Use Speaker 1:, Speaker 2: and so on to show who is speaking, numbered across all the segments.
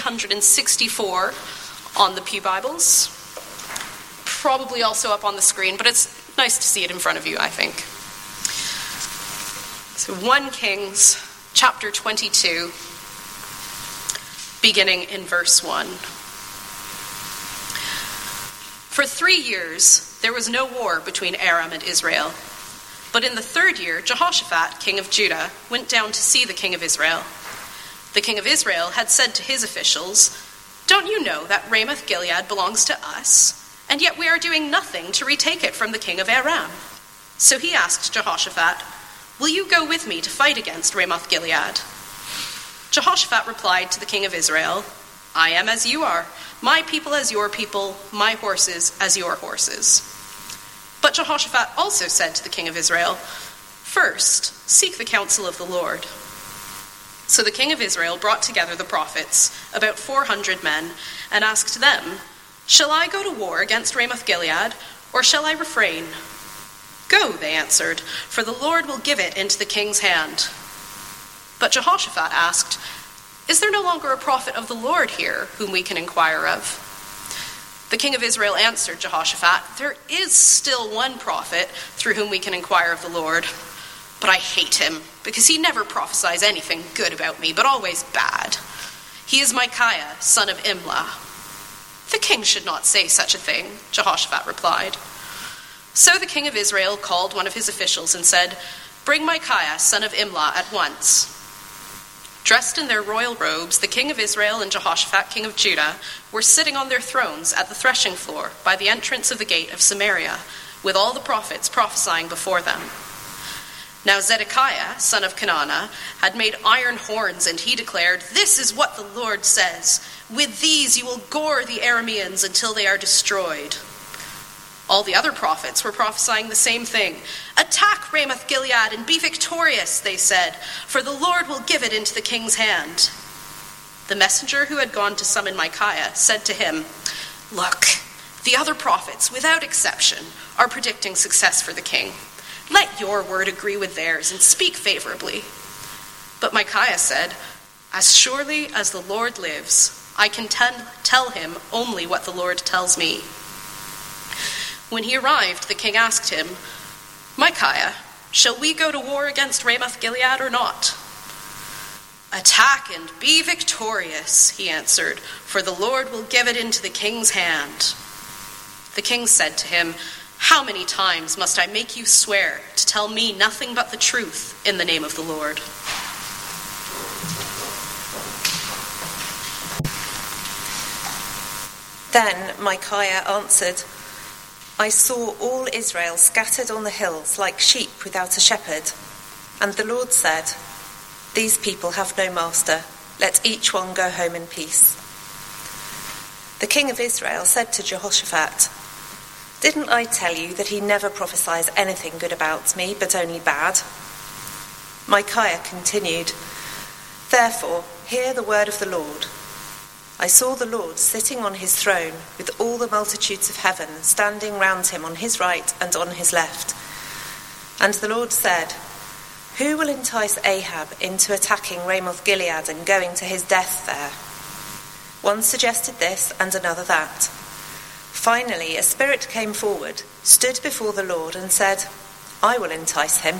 Speaker 1: 164 on the Pew Bibles. Probably also up on the screen, but it's nice to see it in front of you, I think. So 1 Kings chapter 22, beginning in verse 1. For three years, there was no war between Aram and Israel. But in the third year, Jehoshaphat, king of Judah, went down to see the king of Israel. The king of Israel had said to his officials, Don't you know that Ramoth Gilead belongs to us? And yet we are doing nothing to retake it from the king of Aram. So he asked Jehoshaphat, Will you go with me to fight against Ramoth Gilead? Jehoshaphat replied to the king of Israel, I am as you are, my people as your people, my horses as your horses. But Jehoshaphat also said to the king of Israel, First, seek the counsel of the Lord. So the king of Israel brought together the prophets, about 400 men, and asked them, Shall I go to war against Ramoth Gilead, or shall I refrain? Go, they answered, for the Lord will give it into the king's hand. But Jehoshaphat asked, Is there no longer a prophet of the Lord here whom we can inquire of? The king of Israel answered Jehoshaphat, There is still one prophet through whom we can inquire of the Lord, but I hate him, because he never prophesies anything good about me, but always bad. He is Micaiah, son of Imlah. The king should not say such a thing, Jehoshaphat replied. So the king of Israel called one of his officials and said, Bring Micaiah, son of Imlah, at once. Dressed in their royal robes, the king of Israel and Jehoshaphat, king of Judah, were sitting on their thrones at the threshing floor by the entrance of the gate of Samaria, with all the prophets prophesying before them. Now Zedekiah, son of Kenaanah, had made iron horns, and he declared, This is what the Lord says With these you will gore the Arameans until they are destroyed. All the other prophets were prophesying the same thing. Attack Ramoth Gilead and be victorious, they said, for the Lord will give it into the king's hand. The messenger who had gone to summon Micaiah said to him, Look, the other prophets, without exception, are predicting success for the king. Let your word agree with theirs and speak favorably. But Micaiah said, As surely as the Lord lives, I can tell him only what the Lord tells me. When he arrived, the king asked him, Micaiah, shall we go to war against Ramoth Gilead or not? Attack and be victorious, he answered, for the Lord will give it into the king's hand. The king said to him, How many times must I make you swear to tell me nothing but the truth in the name of the Lord?
Speaker 2: Then Micaiah answered, I saw all Israel scattered on the hills like sheep without a shepherd. And the Lord said, These people have no master. Let each one go home in peace. The king of Israel said to Jehoshaphat, Didn't I tell you that he never prophesies anything good about me, but only bad? Micaiah continued, Therefore, hear the word of the Lord. I saw the Lord sitting on his throne with all the multitudes of heaven standing round him on his right and on his left. And the Lord said, Who will entice Ahab into attacking Ramoth Gilead and going to his death there? One suggested this and another that. Finally, a spirit came forward, stood before the Lord, and said, I will entice him.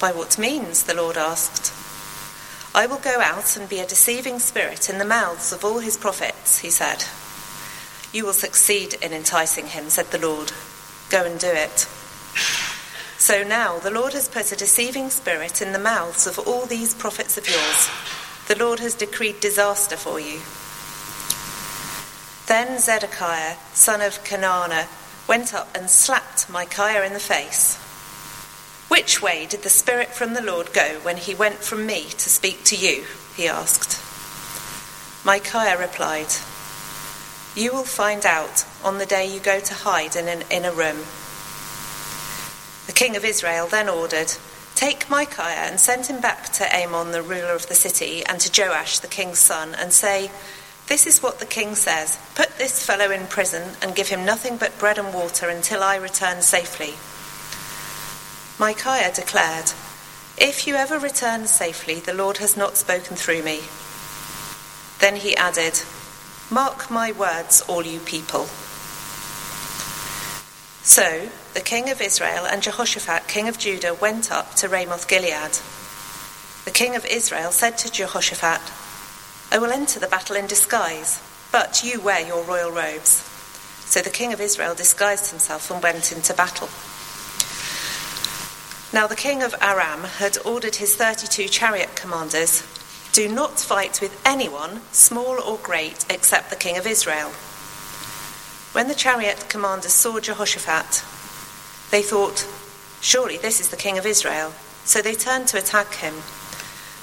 Speaker 2: By what means? the Lord asked. I will go out and be a deceiving spirit in the mouths of all his prophets, he said. You will succeed in enticing him, said the Lord. Go and do it. So now the Lord has put a deceiving spirit in the mouths of all these prophets of yours. The Lord has decreed disaster for you. Then Zedekiah, son of Kenaanah, went up and slapped Micaiah in the face. Which way did the Spirit from the Lord go when he went from me to speak to you? he asked. Micaiah replied, You will find out on the day you go to hide in an inner room. The king of Israel then ordered, Take Micaiah and send him back to Amon, the ruler of the city, and to Joash, the king's son, and say, This is what the king says Put this fellow in prison and give him nothing but bread and water until I return safely. Micaiah declared, If you ever return safely, the Lord has not spoken through me. Then he added, Mark my words, all you people. So the king of Israel and Jehoshaphat, king of Judah, went up to Ramoth Gilead. The king of Israel said to Jehoshaphat, I will enter the battle in disguise, but you wear your royal robes. So the king of Israel disguised himself and went into battle. Now the king of Aram had ordered his 32 chariot commanders do not fight with anyone, small or great, except the king of Israel. When the chariot commanders saw Jehoshaphat, they thought, Surely this is the king of Israel. So they turned to attack him.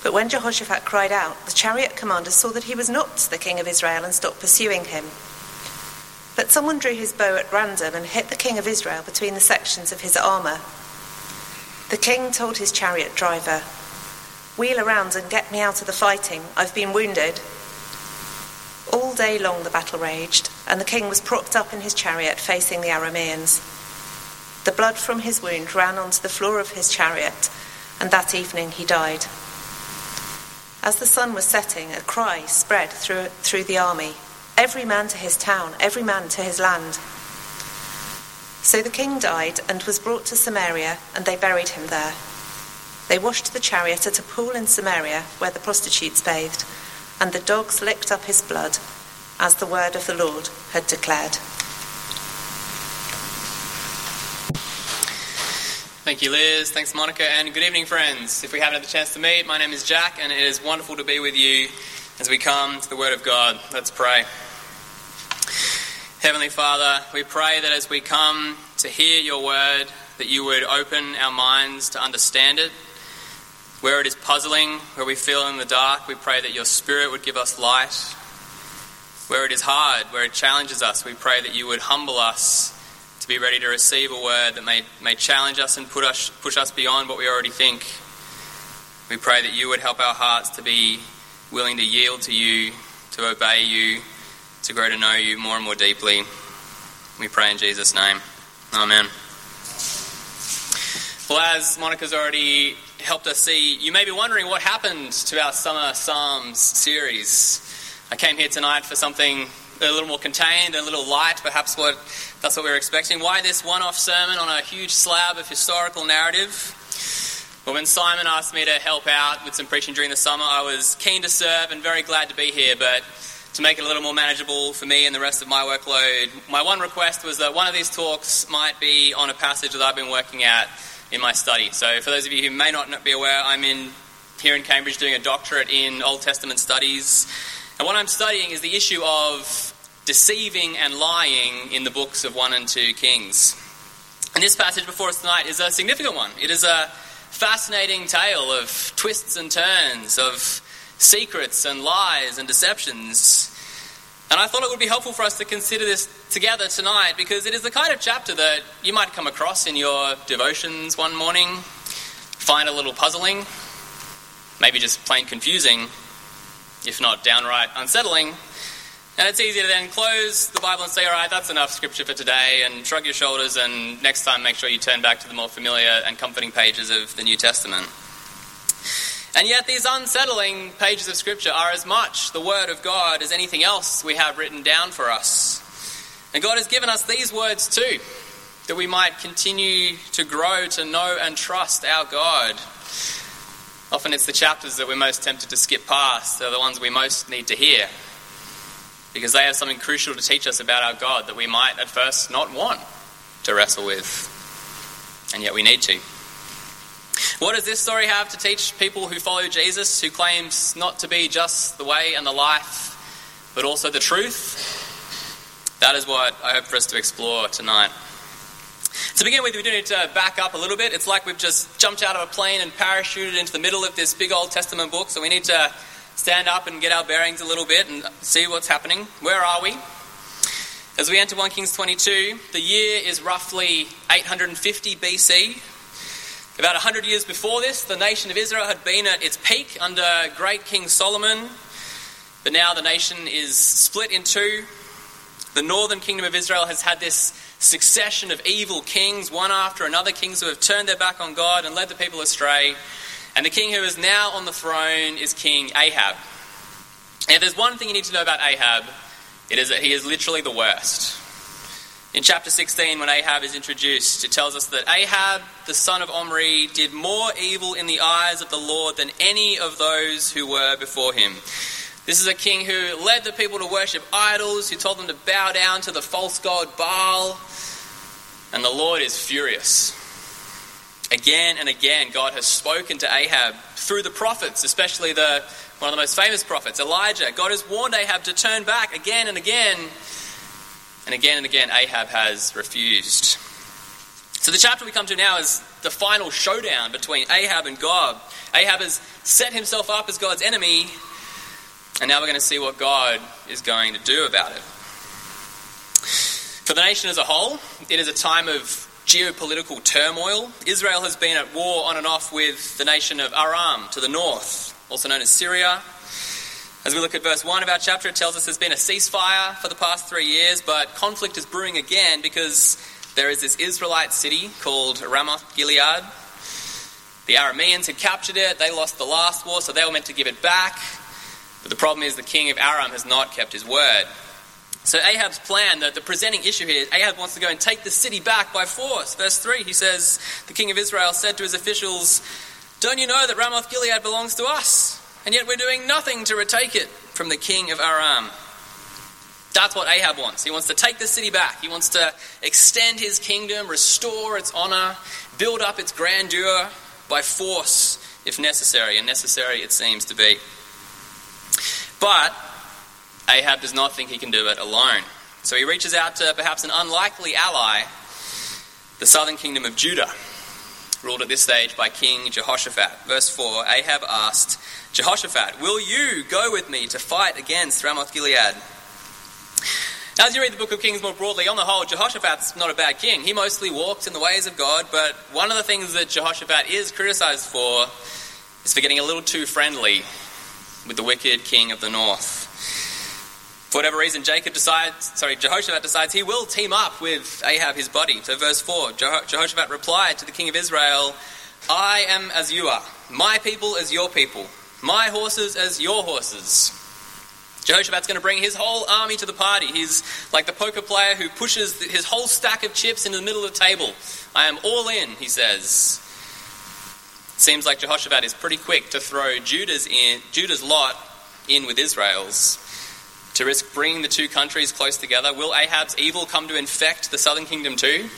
Speaker 2: But when Jehoshaphat cried out, the chariot commander saw that he was not the king of Israel and stopped pursuing him. But someone drew his bow at random and hit the king of Israel between the sections of his armour. The king told his chariot driver, Wheel around and get me out of the fighting. I've been wounded. All day long the battle raged, and the king was propped up in his chariot facing the Arameans. The blood from his wound ran onto the floor of his chariot, and that evening he died. As the sun was setting, a cry spread through, through the army every man to his town, every man to his land. So the king died and was brought to Samaria, and they buried him there. They washed the chariot at a pool in Samaria where the prostitutes bathed, and the dogs licked up his blood, as the word of the Lord had declared.
Speaker 3: Thank you, Liz. Thanks, Monica. And good evening, friends. If we haven't had the chance to meet, my name is Jack, and it is wonderful to be with you as we come to the Word of God. Let's pray. Heavenly Father, we pray that as we come to hear your Word, that you would open our minds to understand it where it is puzzling, where we feel in the dark, we pray that your Spirit would give us light. Where it is hard, where it challenges us, we pray that you would humble us to be ready to receive a word that may, may challenge us and put us, push us beyond what we already think. We pray that you would help our hearts to be willing to yield to you, to obey you, to grow to know you more and more deeply. We pray in Jesus' name. Amen. Well, as Monica's already helped us see, you may be wondering what happened to our Summer Psalms series. I came here tonight for something a little more contained, a little light, perhaps what that's what we were expecting. Why this one-off sermon on a huge slab of historical narrative? Well, when Simon asked me to help out with some preaching during the summer, I was keen to serve and very glad to be here, but to make it a little more manageable for me and the rest of my workload, my one request was that one of these talks might be on a passage that I've been working at in my study. So, for those of you who may not be aware, I'm in here in Cambridge doing a doctorate in Old Testament studies, and what I'm studying is the issue of deceiving and lying in the books of 1 and 2 Kings. And this passage before us tonight is a significant one. It is a fascinating tale of twists and turns, of secrets and lies and deceptions. And I thought it would be helpful for us to consider this together tonight because it is the kind of chapter that you might come across in your devotions one morning, find a little puzzling, maybe just plain confusing, if not downright unsettling. And it's easy to then close the Bible and say, all right, that's enough scripture for today, and shrug your shoulders, and next time make sure you turn back to the more familiar and comforting pages of the New Testament. And yet, these unsettling pages of Scripture are as much the Word of God as anything else we have written down for us. And God has given us these words too, that we might continue to grow to know and trust our God. Often it's the chapters that we're most tempted to skip past, they're the ones we most need to hear, because they have something crucial to teach us about our God that we might at first not want to wrestle with, and yet we need to. What does this story have to teach people who follow Jesus, who claims not to be just the way and the life, but also the truth? That is what I hope for us to explore tonight. To begin with, we do need to back up a little bit. It's like we've just jumped out of a plane and parachuted into the middle of this big Old Testament book, so we need to stand up and get our bearings a little bit and see what's happening. Where are we? As we enter 1 Kings 22, the year is roughly 850 BC, about 100 years before this, the nation of Israel had been at its peak under great King Solomon, but now the nation is split in two. The northern kingdom of Israel has had this succession of evil kings, one after another, kings who have turned their back on God and led the people astray. And the king who is now on the throne is King Ahab. And if there's one thing you need to know about Ahab, it is that he is literally the worst. In chapter 16, when Ahab is introduced, it tells us that Ahab, the son of Omri, did more evil in the eyes of the Lord than any of those who were before him. This is a king who led the people to worship idols, who told them to bow down to the false god Baal. And the Lord is furious. Again and again, God has spoken to Ahab through the prophets, especially the, one of the most famous prophets, Elijah. God has warned Ahab to turn back again and again. And again and again, Ahab has refused. So the chapter we come to now is the final showdown between Ahab and God. Ahab has set himself up as God's enemy, and now we're going to see what God is going to do about it. For the nation as a whole, it is a time of geopolitical turmoil. Israel has been at war on and off with the nation of Aram to the north, also known as Syria. As we look at verse 1 of our chapter, it tells us there's been a ceasefire for the past three years, but conflict is brewing again because there is this Israelite city called Ramoth Gilead. The Arameans had captured it, they lost the last war, so they were meant to give it back. But the problem is the king of Aram has not kept his word. So Ahab's plan, the, the presenting issue here, Ahab wants to go and take the city back by force. Verse 3, he says, The king of Israel said to his officials, Don't you know that Ramoth Gilead belongs to us? And yet we're doing nothing to retake it from the king of Aram. That's what Ahab wants. He wants to take the city back. He wants to extend his kingdom, restore its honor, build up its grandeur by force if necessary, and necessary it seems to be. But Ahab does not think he can do it alone. So he reaches out to perhaps an unlikely ally, the southern kingdom of Judah, ruled at this stage by King Jehoshaphat. Verse 4 Ahab asked Jehoshaphat, Will you go with me to fight against Ramoth Gilead? Now, as you read the book of Kings more broadly, on the whole, Jehoshaphat's not a bad king. He mostly walks in the ways of God, but one of the things that Jehoshaphat is criticized for is for getting a little too friendly with the wicked king of the north. For whatever reason, Jacob decides, sorry, Jehoshaphat decides he will team up with Ahab, his buddy. So, verse 4 Jehoshaphat replied to the king of Israel, I am as you are, my people as your people, my horses as your horses. Jehoshaphat's going to bring his whole army to the party. He's like the poker player who pushes his whole stack of chips into the middle of the table. I am all in, he says. Seems like Jehoshaphat is pretty quick to throw Judah's, in, Judah's lot in with Israel's to risk bringing the two countries close together. Will Ahab's evil come to infect the southern kingdom too?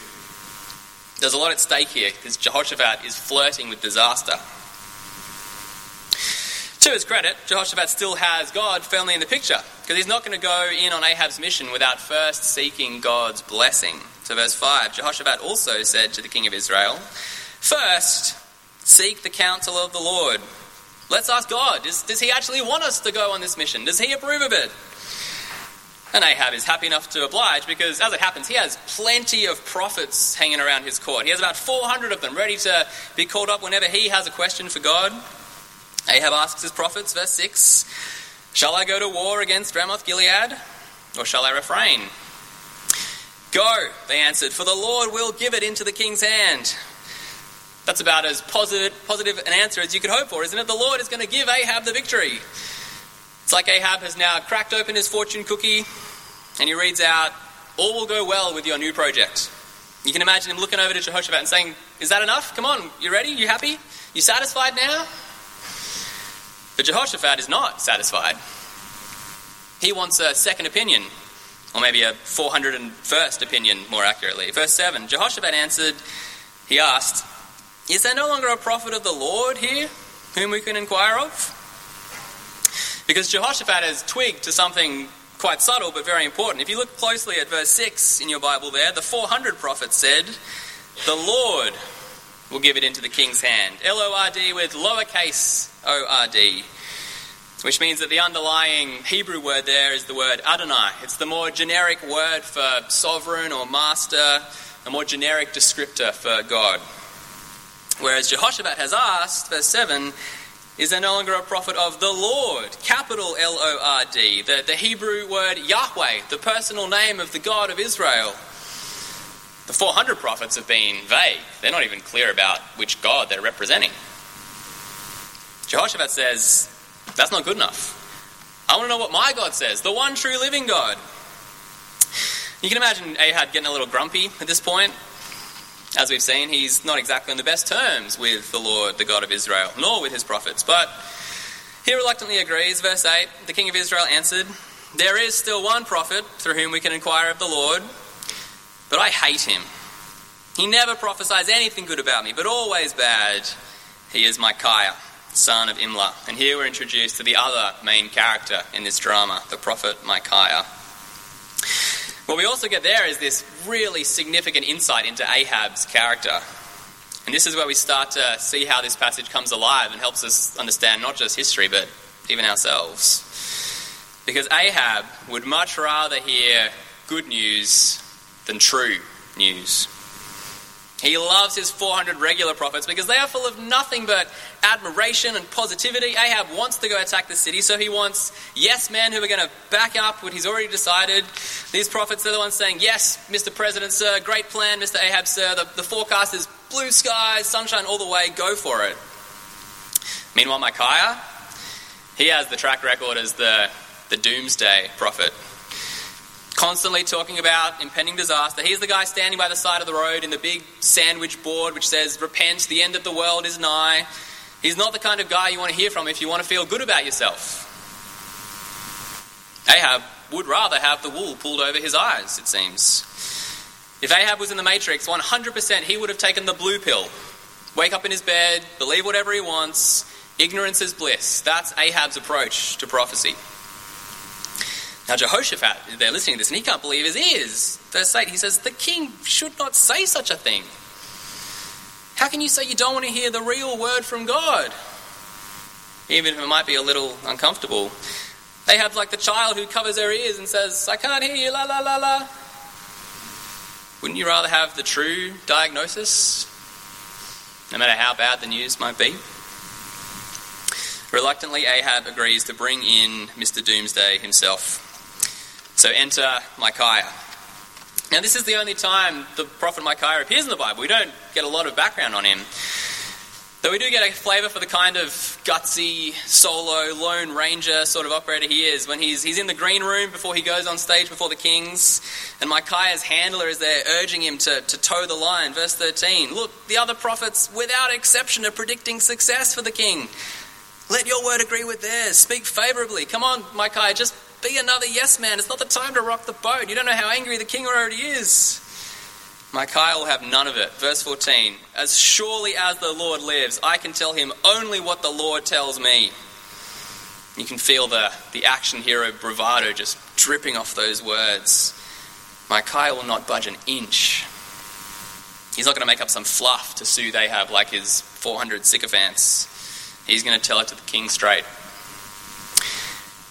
Speaker 3: There's a lot at stake here because Jehoshaphat is flirting with disaster. To his credit, Jehoshaphat still has God firmly in the picture because he's not going to go in on Ahab's mission without first seeking God's blessing. So, verse 5 Jehoshaphat also said to the king of Israel, First, seek the counsel of the Lord. Let's ask God, does, does he actually want us to go on this mission? Does he approve of it? And Ahab is happy enough to oblige because, as it happens, he has plenty of prophets hanging around his court. He has about 400 of them ready to be called up whenever he has a question for God. Ahab asks his prophets, verse 6 Shall I go to war against Ramoth Gilead, or shall I refrain? Go, they answered, for the Lord will give it into the king's hand. That's about as positive, positive an answer as you could hope for, isn't it? The Lord is going to give Ahab the victory. It's like Ahab has now cracked open his fortune cookie and he reads out, All will go well with your new project. You can imagine him looking over to Jehoshaphat and saying, Is that enough? Come on, you ready? You happy? You satisfied now? But Jehoshaphat is not satisfied. He wants a second opinion, or maybe a 401st opinion more accurately. Verse 7 Jehoshaphat answered, He asked, Is there no longer a prophet of the Lord here whom we can inquire of? Because Jehoshaphat has twigged to something quite subtle but very important. If you look closely at verse 6 in your Bible there, the 400 prophets said, The Lord will give it into the king's hand. L O R D with lowercase o r d, which means that the underlying Hebrew word there is the word Adonai. It's the more generic word for sovereign or master, a more generic descriptor for God. Whereas Jehoshaphat has asked, verse 7, is there no longer a prophet of the Lord? Capital L O R D, the, the Hebrew word Yahweh, the personal name of the God of Israel. The 400 prophets have been vague. They're not even clear about which God they're representing. Jehoshaphat says, that's not good enough. I want to know what my God says, the one true living God. You can imagine Ahab getting a little grumpy at this point. As we've seen, he's not exactly on the best terms with the Lord, the God of Israel, nor with his prophets. But he reluctantly agrees. Verse 8 The king of Israel answered, There is still one prophet through whom we can inquire of the Lord, but I hate him. He never prophesies anything good about me, but always bad. He is Micaiah, son of Imlah. And here we're introduced to the other main character in this drama, the prophet Micaiah. What we also get there is this really significant insight into Ahab's character. And this is where we start to see how this passage comes alive and helps us understand not just history, but even ourselves. Because Ahab would much rather hear good news than true news. He loves his 400 regular prophets because they are full of nothing but admiration and positivity. Ahab wants to go attack the city, so he wants yes men who are going to back up what he's already decided. These prophets are the ones saying, Yes, Mr. President, sir, great plan, Mr. Ahab, sir. The, the forecast is blue skies, sunshine all the way, go for it. Meanwhile, Micaiah, he has the track record as the, the doomsday prophet constantly talking about impending disaster. He's the guy standing by the side of the road in the big sandwich board which says, Repent, the end of the world is nigh. He's not the kind of guy you want to hear from if you want to feel good about yourself. Ahab would rather have the wool pulled over his eyes, it seems. If Ahab was in the Matrix, 100% he would have taken the blue pill. Wake up in his bed, believe whatever he wants, ignorance is bliss. That's Ahab's approach to prophecy. Now, Jehoshaphat, they're listening to this, and he can't believe his ears. Verse 8, he says, The king should not say such a thing. How can you say you don't want to hear the real word from God? Even if it might be a little uncomfortable. They have like the child who covers their ears and says, I can't hear you, la la la la. Wouldn't you rather have the true diagnosis? No matter how bad the news might be? Reluctantly, Ahab agrees to bring in Mr. Doomsday himself. So enter Micaiah. Now, this is the only time the prophet Micaiah appears in the Bible. We don't get a lot of background on him. Though we do get a flavour for the kind of gutsy, solo, lone ranger sort of operator he is. When he's, he's in the green room before he goes on stage before the kings, and Micaiah's handler is there urging him to, to toe the line. Verse 13 Look, the other prophets, without exception, are predicting success for the king. Let your word agree with theirs. Speak favourably. Come on, Micaiah, just be another yes man. It's not the time to rock the boat. You don't know how angry the king already is. Micaiah will have none of it. Verse 14 As surely as the Lord lives, I can tell him only what the Lord tells me. You can feel the, the action hero bravado just dripping off those words. Micaiah will not budge an inch. He's not going to make up some fluff to soothe Ahab like his 400 sycophants. He's going to tell it to the king straight.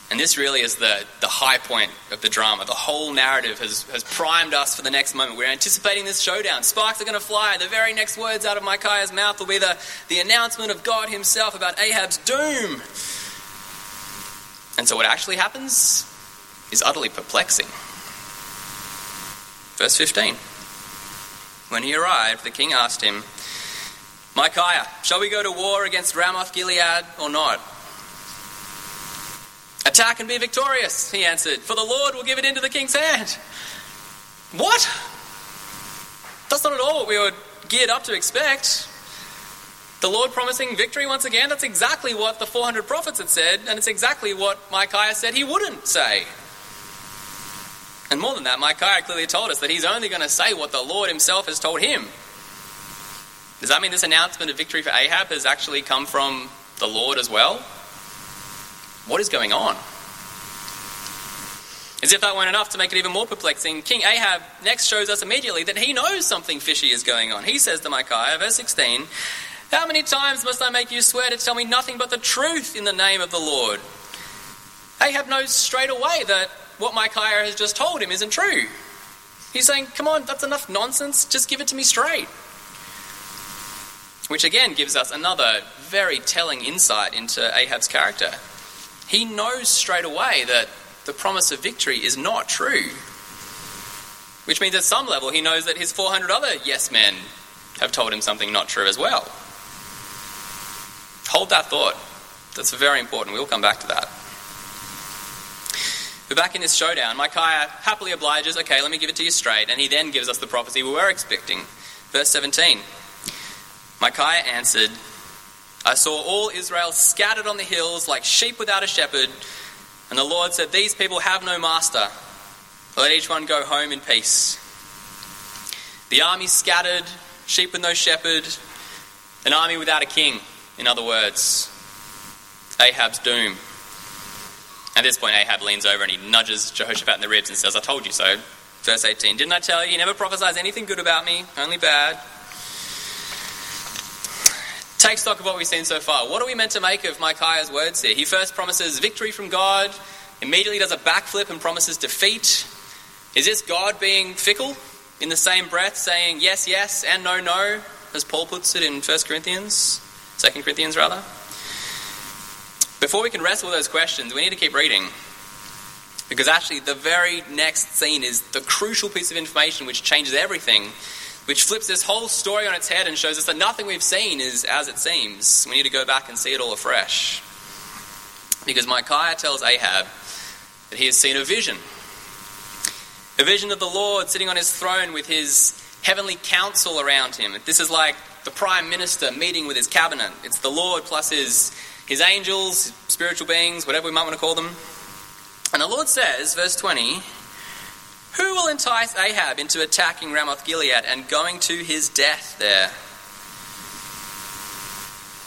Speaker 3: And this really is the, the high point of the drama. The whole narrative has, has primed us for the next moment. We're anticipating this showdown. Sparks are going to fly. The very next words out of Micaiah's mouth will be the, the announcement of God himself about Ahab's doom. And so what actually happens is utterly perplexing. Verse 15. When he arrived, the king asked him, Micaiah, shall we go to war against Ramoth Gilead or not? Attack and be victorious, he answered, for the Lord will give it into the king's hand. What? That's not at all what we were geared up to expect. The Lord promising victory once again, that's exactly what the 400 prophets had said, and it's exactly what Micaiah said he wouldn't say. And more than that, Micaiah clearly told us that he's only going to say what the Lord himself has told him. Does that mean this announcement of victory for Ahab has actually come from the Lord as well? What is going on? As if that weren't enough to make it even more perplexing, King Ahab next shows us immediately that he knows something fishy is going on. He says to Micaiah, verse 16, How many times must I make you swear to tell me nothing but the truth in the name of the Lord? Ahab knows straight away that what Micaiah has just told him isn't true. He's saying, Come on, that's enough nonsense, just give it to me straight. Which again gives us another very telling insight into Ahab's character. He knows straight away that the promise of victory is not true. Which means at some level he knows that his 400 other yes men have told him something not true as well. Hold that thought. That's very important. We'll come back to that. We're back in this showdown. Micaiah happily obliges, okay, let me give it to you straight. And he then gives us the prophecy we were expecting. Verse 17 Micaiah answered, I saw all Israel scattered on the hills like sheep without a shepherd. And the Lord said, These people have no master. Let each one go home in peace. The army scattered, sheep with no shepherd, an army without a king, in other words. Ahab's doom. At this point, Ahab leans over and he nudges Jehoshaphat in the ribs and says, I told you so. Verse 18 Didn't I tell you? He never prophesies anything good about me, only bad. Take stock of what we've seen so far. What are we meant to make of Micaiah's words here? He first promises victory from God, immediately does a backflip and promises defeat. Is this God being fickle in the same breath, saying yes, yes, and no, no, as Paul puts it in 1 Corinthians, 2 Corinthians rather? Before we can wrestle those questions, we need to keep reading. Because actually, the very next scene is the crucial piece of information which changes everything, which flips this whole story on its head and shows us that nothing we've seen is as it seems. We need to go back and see it all afresh. Because Micaiah tells Ahab that he has seen a vision a vision of the Lord sitting on his throne with his heavenly council around him. This is like the prime minister meeting with his cabinet. It's the Lord plus his, his angels, spiritual beings, whatever we might want to call them. And the Lord says, verse 20, Who will entice Ahab into attacking Ramoth Gilead and going to his death there?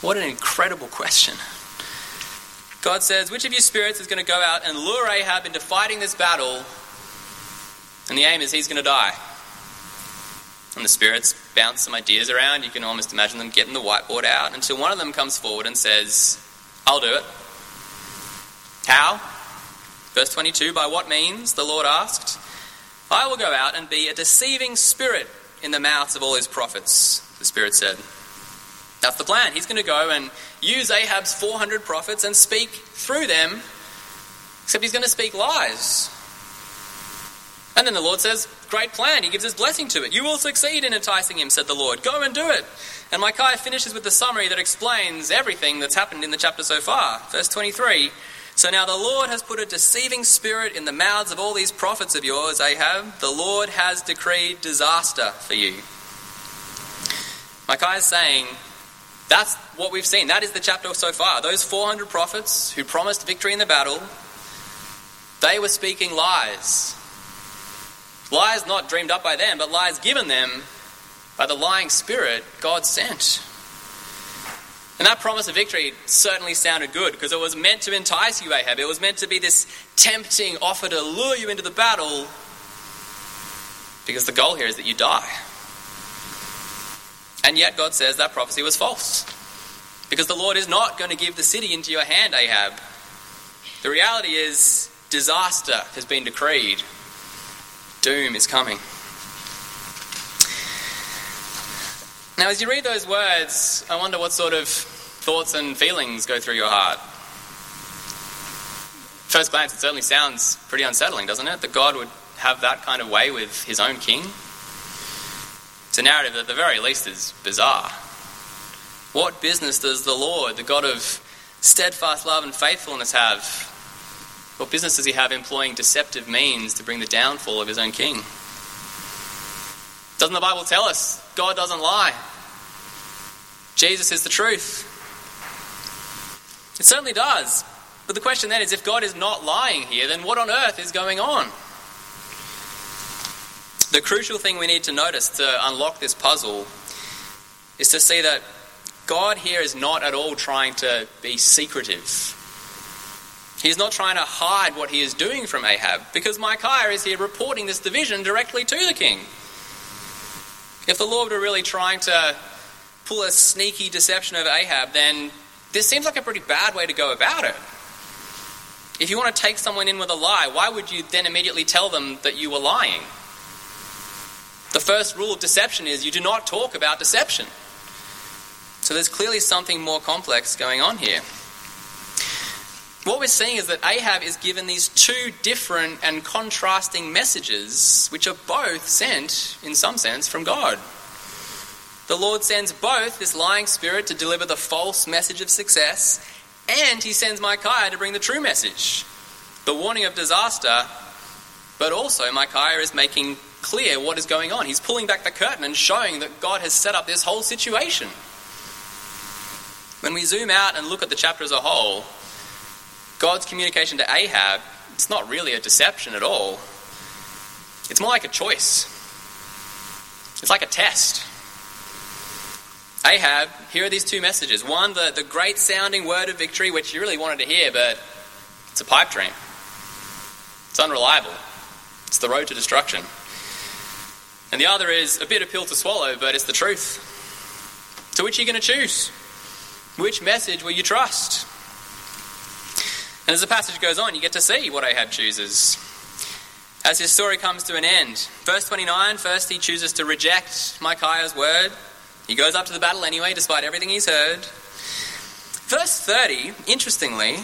Speaker 3: What an incredible question. God says, Which of you spirits is going to go out and lure Ahab into fighting this battle and the aim is he's going to die. And the spirits bounce some ideas around. You can almost imagine them getting the whiteboard out until one of them comes forward and says, I'll do it. How? Verse 22 By what means? The Lord asked. I will go out and be a deceiving spirit in the mouths of all his prophets, the Spirit said. That's the plan. He's going to go and use Ahab's 400 prophets and speak through them, except he's going to speak lies. And then the Lord says, Great plan. He gives his blessing to it. You will succeed in enticing him, said the Lord. Go and do it. And Micaiah finishes with the summary that explains everything that's happened in the chapter so far. Verse 23 So now the Lord has put a deceiving spirit in the mouths of all these prophets of yours, Ahab. The Lord has decreed disaster for you. Micaiah is saying, that's what we've seen. That is the chapter so far. Those 400 prophets who promised victory in the battle, they were speaking lies Lies not dreamed up by them, but lies given them by the lying spirit God sent. And that promise of victory certainly sounded good because it was meant to entice you, Ahab. It was meant to be this tempting offer to lure you into the battle because the goal here is that you die. And yet God says that prophecy was false because the Lord is not going to give the city into your hand, Ahab. The reality is disaster has been decreed doom is coming. Now, as you read those words, I wonder what sort of thoughts and feelings go through your heart. First glance, it certainly sounds pretty unsettling, doesn't it? That God would have that kind of way with his own king. It's a narrative that, at the very least, is bizarre. What business does the Lord, the God of steadfast love and faithfulness, have what business does he have employing deceptive means to bring the downfall of his own king? Doesn't the Bible tell us God doesn't lie? Jesus is the truth. It certainly does. But the question then is if God is not lying here, then what on earth is going on? The crucial thing we need to notice to unlock this puzzle is to see that God here is not at all trying to be secretive He's not trying to hide what he is doing from Ahab because Micaiah is here reporting this division directly to the king. If the Lord were really trying to pull a sneaky deception over Ahab, then this seems like a pretty bad way to go about it. If you want to take someone in with a lie, why would you then immediately tell them that you were lying? The first rule of deception is you do not talk about deception. So there's clearly something more complex going on here. What we're seeing is that Ahab is given these two different and contrasting messages, which are both sent, in some sense, from God. The Lord sends both this lying spirit to deliver the false message of success, and he sends Micaiah to bring the true message. the warning of disaster, but also Micaiah is making clear what is going on. He's pulling back the curtain and showing that God has set up this whole situation. When we zoom out and look at the chapter as a whole, God's communication to Ahab, it's not really a deception at all. It's more like a choice. It's like a test. Ahab, here are these two messages. One, the, the great sounding word of victory, which you really wanted to hear, but it's a pipe dream. It's unreliable. It's the road to destruction. And the other is a bitter pill to swallow, but it's the truth. So, which are you going to choose? Which message will you trust? And as the passage goes on, you get to see what Ahab chooses. As his story comes to an end, verse 29, first he chooses to reject Micaiah's word. He goes up to the battle anyway, despite everything he's heard. Verse 30, interestingly,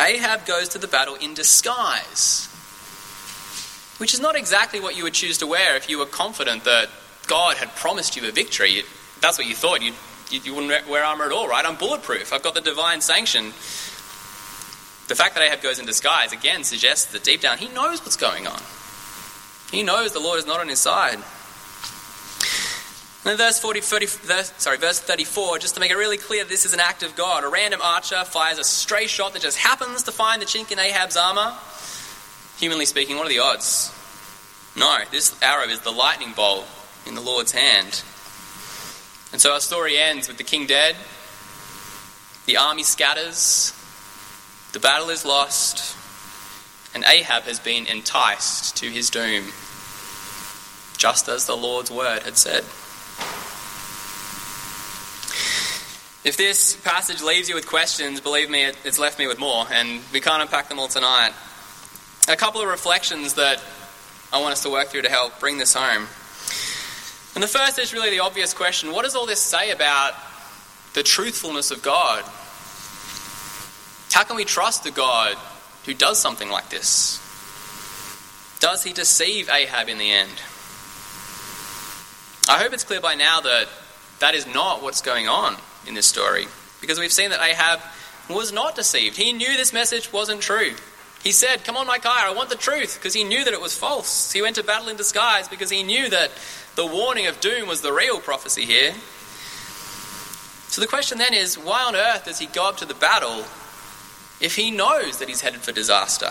Speaker 3: Ahab goes to the battle in disguise, which is not exactly what you would choose to wear if you were confident that God had promised you a victory. That's what you thought. You, you, you wouldn't wear armor at all, right? I'm bulletproof. I've got the divine sanction. The fact that Ahab goes in disguise, again, suggests that deep down he knows what's going on. He knows the Lord is not on his side. And verse 40, 30, verse, sorry, verse 34, just to make it really clear this is an act of God. A random archer fires a stray shot that just happens to find the chink in Ahab's armor. Humanly speaking, what are the odds? No, this arrow is the lightning bolt in the Lord's hand. And so our story ends with the king dead, the army scatters, the battle is lost, and Ahab has been enticed to his doom, just as the Lord's word had said. If this passage leaves you with questions, believe me, it's left me with more, and we can't unpack them all tonight. A couple of reflections that I want us to work through to help bring this home. And the first is really the obvious question what does all this say about the truthfulness of God? How can we trust a God who does something like this? Does he deceive Ahab in the end? I hope it's clear by now that that is not what's going on in this story, because we've seen that Ahab was not deceived. He knew this message wasn't true. He said, Come on, Micaiah, I want the truth, because he knew that it was false. He went to battle in disguise because he knew that the warning of doom was the real prophecy here. So the question then is why on earth does he go up to the battle if he knows that he's headed for disaster?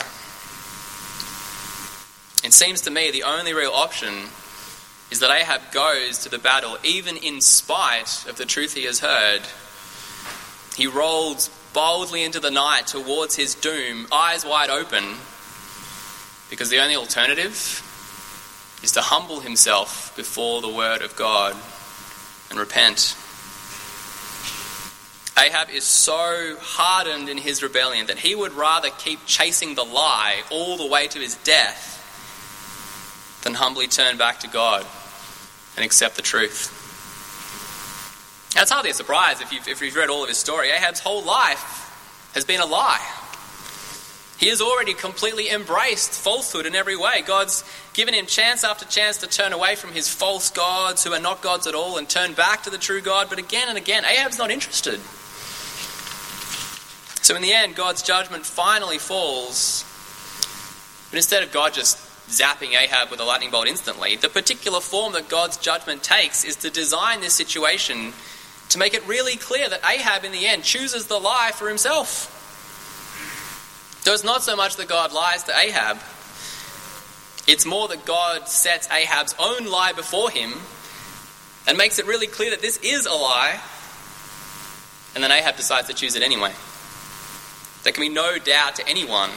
Speaker 3: It seems to me the only real option is that Ahab goes to the battle even in spite of the truth he has heard. He rolls boldly into the night towards his doom, eyes wide open, because the only alternative is to humble himself before the word of God and repent. Ahab is so hardened in his rebellion that he would rather keep chasing the lie all the way to his death than humbly turn back to God and accept the truth. That's hardly a surprise if you've, if you've read all of his story. Ahab's whole life has been a lie. He has already completely embraced falsehood in every way. God's given him chance after chance to turn away from his false gods who are not gods at all and turn back to the true God, but again and again, Ahab's not interested. So in the end, God's judgment finally falls. But instead of God just zapping Ahab with a lightning bolt instantly, the particular form that God's judgment takes is to design this situation to make it really clear that Ahab, in the end, chooses the lie for himself. So it's not so much that God lies to Ahab, it's more that God sets Ahab's own lie before him and makes it really clear that this is a lie, and then Ahab decides to choose it anyway. There can be no doubt to anyone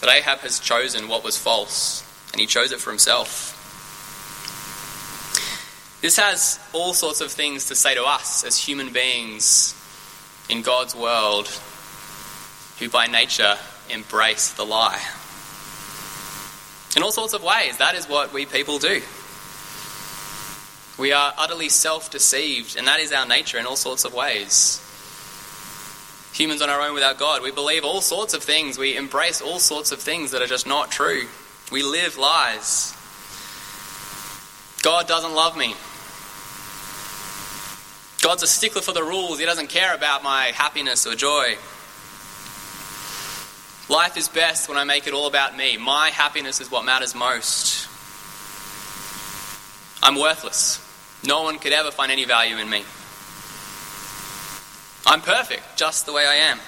Speaker 3: that Ahab has chosen what was false, and he chose it for himself. This has all sorts of things to say to us as human beings in God's world who by nature embrace the lie. In all sorts of ways, that is what we people do. We are utterly self deceived, and that is our nature in all sorts of ways humans on our own without God. We believe all sorts of things. We embrace all sorts of things that are just not true. We live lies. God doesn't love me. God's a stickler for the rules. He doesn't care about my happiness or joy. Life is best when I make it all about me. My happiness is what matters most. I'm worthless. No one could ever find any value in me. I'm perfect, just the way I am.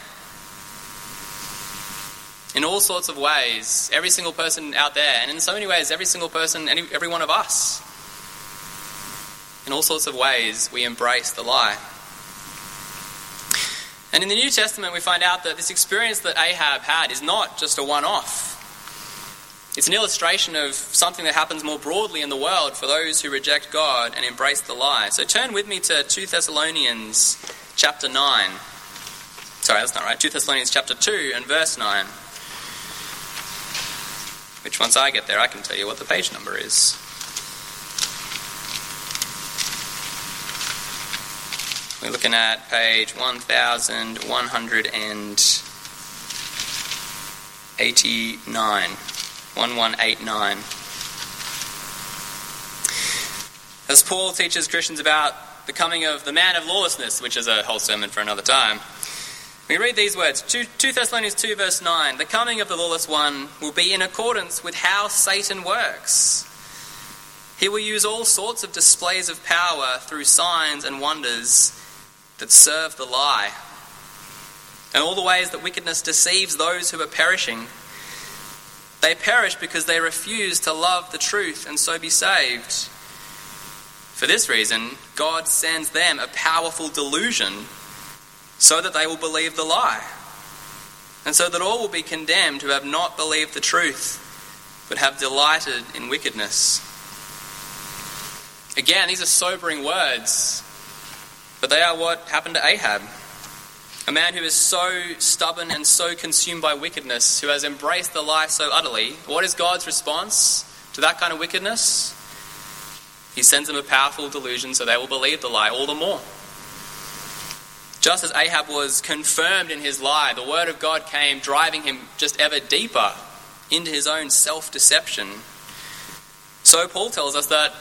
Speaker 3: In all sorts of ways, every single person out there, and in so many ways, every single person, any, every one of us, in all sorts of ways, we embrace the lie. And in the New Testament, we find out that this experience that Ahab had is not just a one off. It's an illustration of something that happens more broadly in the world for those who reject God and embrace the lie. So turn with me to 2 Thessalonians chapter 9. Sorry, that's not right. 2 Thessalonians chapter 2 and verse 9. Which once I get there, I can tell you what the page number is. We're looking at page 1189. 1189. As Paul teaches Christians about the coming of the man of lawlessness, which is a whole sermon for another time, we read these words 2, 2 Thessalonians 2, verse 9 The coming of the lawless one will be in accordance with how Satan works. He will use all sorts of displays of power through signs and wonders that serve the lie, and all the ways that wickedness deceives those who are perishing. They perish because they refuse to love the truth and so be saved. For this reason, God sends them a powerful delusion so that they will believe the lie, and so that all will be condemned who have not believed the truth, but have delighted in wickedness. Again, these are sobering words but they are what happened to Ahab. A man who is so stubborn and so consumed by wickedness, who has embraced the lie so utterly. What is God's response to that kind of wickedness? He sends them a powerful delusion so they will believe the lie all the more. Just as Ahab was confirmed in his lie, the word of God came driving him just ever deeper into his own self deception. So Paul tells us that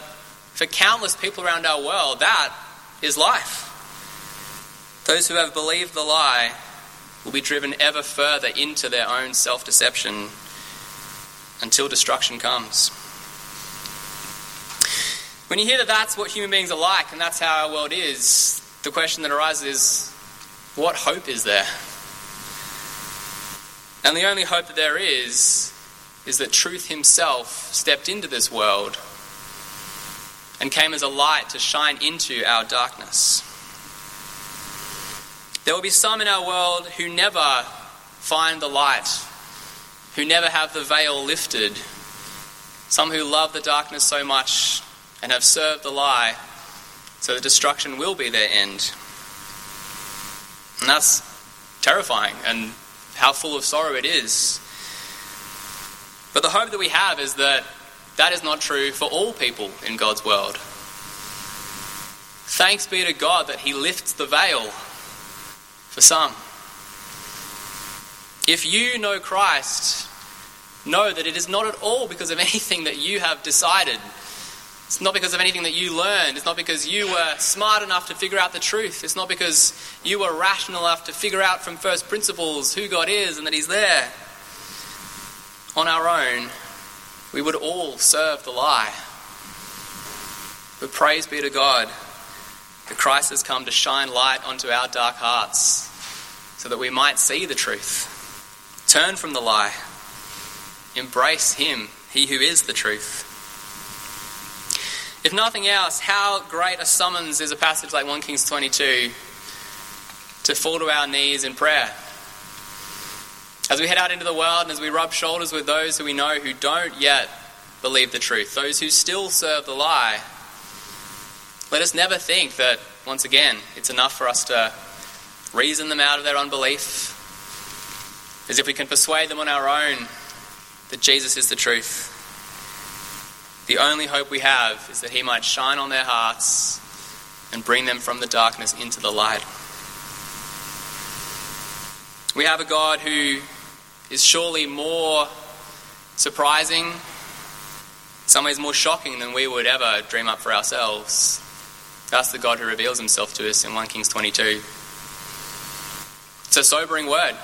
Speaker 3: for countless people around our world, that is life. Those who have believed the lie will be driven ever further into their own self deception until destruction comes. When you hear that that's what human beings are like and that's how our world is, the question that arises is what hope is there? And the only hope that there is is that truth himself stepped into this world and came as a light to shine into our darkness. There will be some in our world who never find the light, who never have the veil lifted, some who love the darkness so much and have served the lie, so that destruction will be their end. And that's terrifying and how full of sorrow it is. But the hope that we have is that that is not true for all people in God's world. Thanks be to God that He lifts the veil for some. If you know Christ, know that it is not at all because of anything that you have decided. It's not because of anything that you learned. It's not because you were smart enough to figure out the truth. It's not because you were rational enough to figure out from first principles who God is and that He's there. On our own, we would all serve the lie. But praise be to God that Christ has come to shine light onto our dark hearts so that we might see the truth, turn from the lie, embrace Him, He who is the truth. If nothing else, how great a summons is a passage like 1 Kings 22 to fall to our knees in prayer. As we head out into the world and as we rub shoulders with those who we know who don't yet believe the truth, those who still serve the lie, let us never think that, once again, it's enough for us to reason them out of their unbelief, as if we can persuade them on our own that Jesus is the truth. The only hope we have is that He might shine on their hearts and bring them from the darkness into the light. We have a God who is surely more surprising, in some ways more shocking than we would ever dream up for ourselves. That's the God who reveals himself to us in 1 Kings 22. It's a sobering word.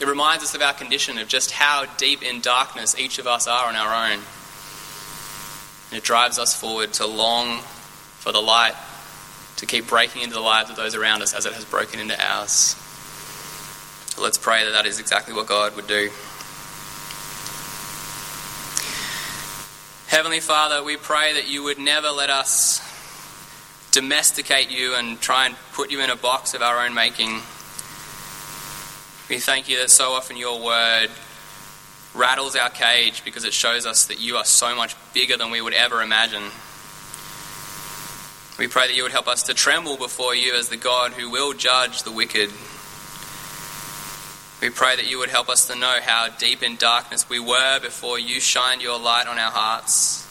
Speaker 3: It reminds us of our condition, of just how deep in darkness each of us are on our own. And it drives us forward to long for the light, to keep breaking into the lives of those around us as it has broken into ours. So let's pray that that is exactly what God would do. Heavenly Father, we pray that you would never let us domesticate you and try and put you in a box of our own making. We thank you that so often your word rattles our cage because it shows us that you are so much bigger than we would ever imagine. We pray that you would help us to tremble before you as the God who will judge the wicked. We pray that you would help us to know how deep in darkness we were before you shined your light on our hearts,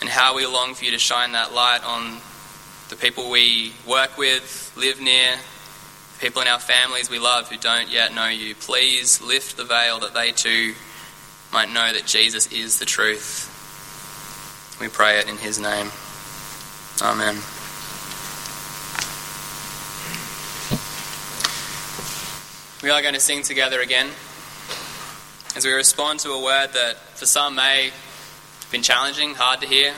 Speaker 3: and how we long for you to shine that light on the people we work with, live near, people in our families we love who don't yet know you. Please lift the veil that they too might know that Jesus is the truth. We pray it in his name. Amen. We are going to sing together again as we respond to a word that for some may have been challenging, hard to hear,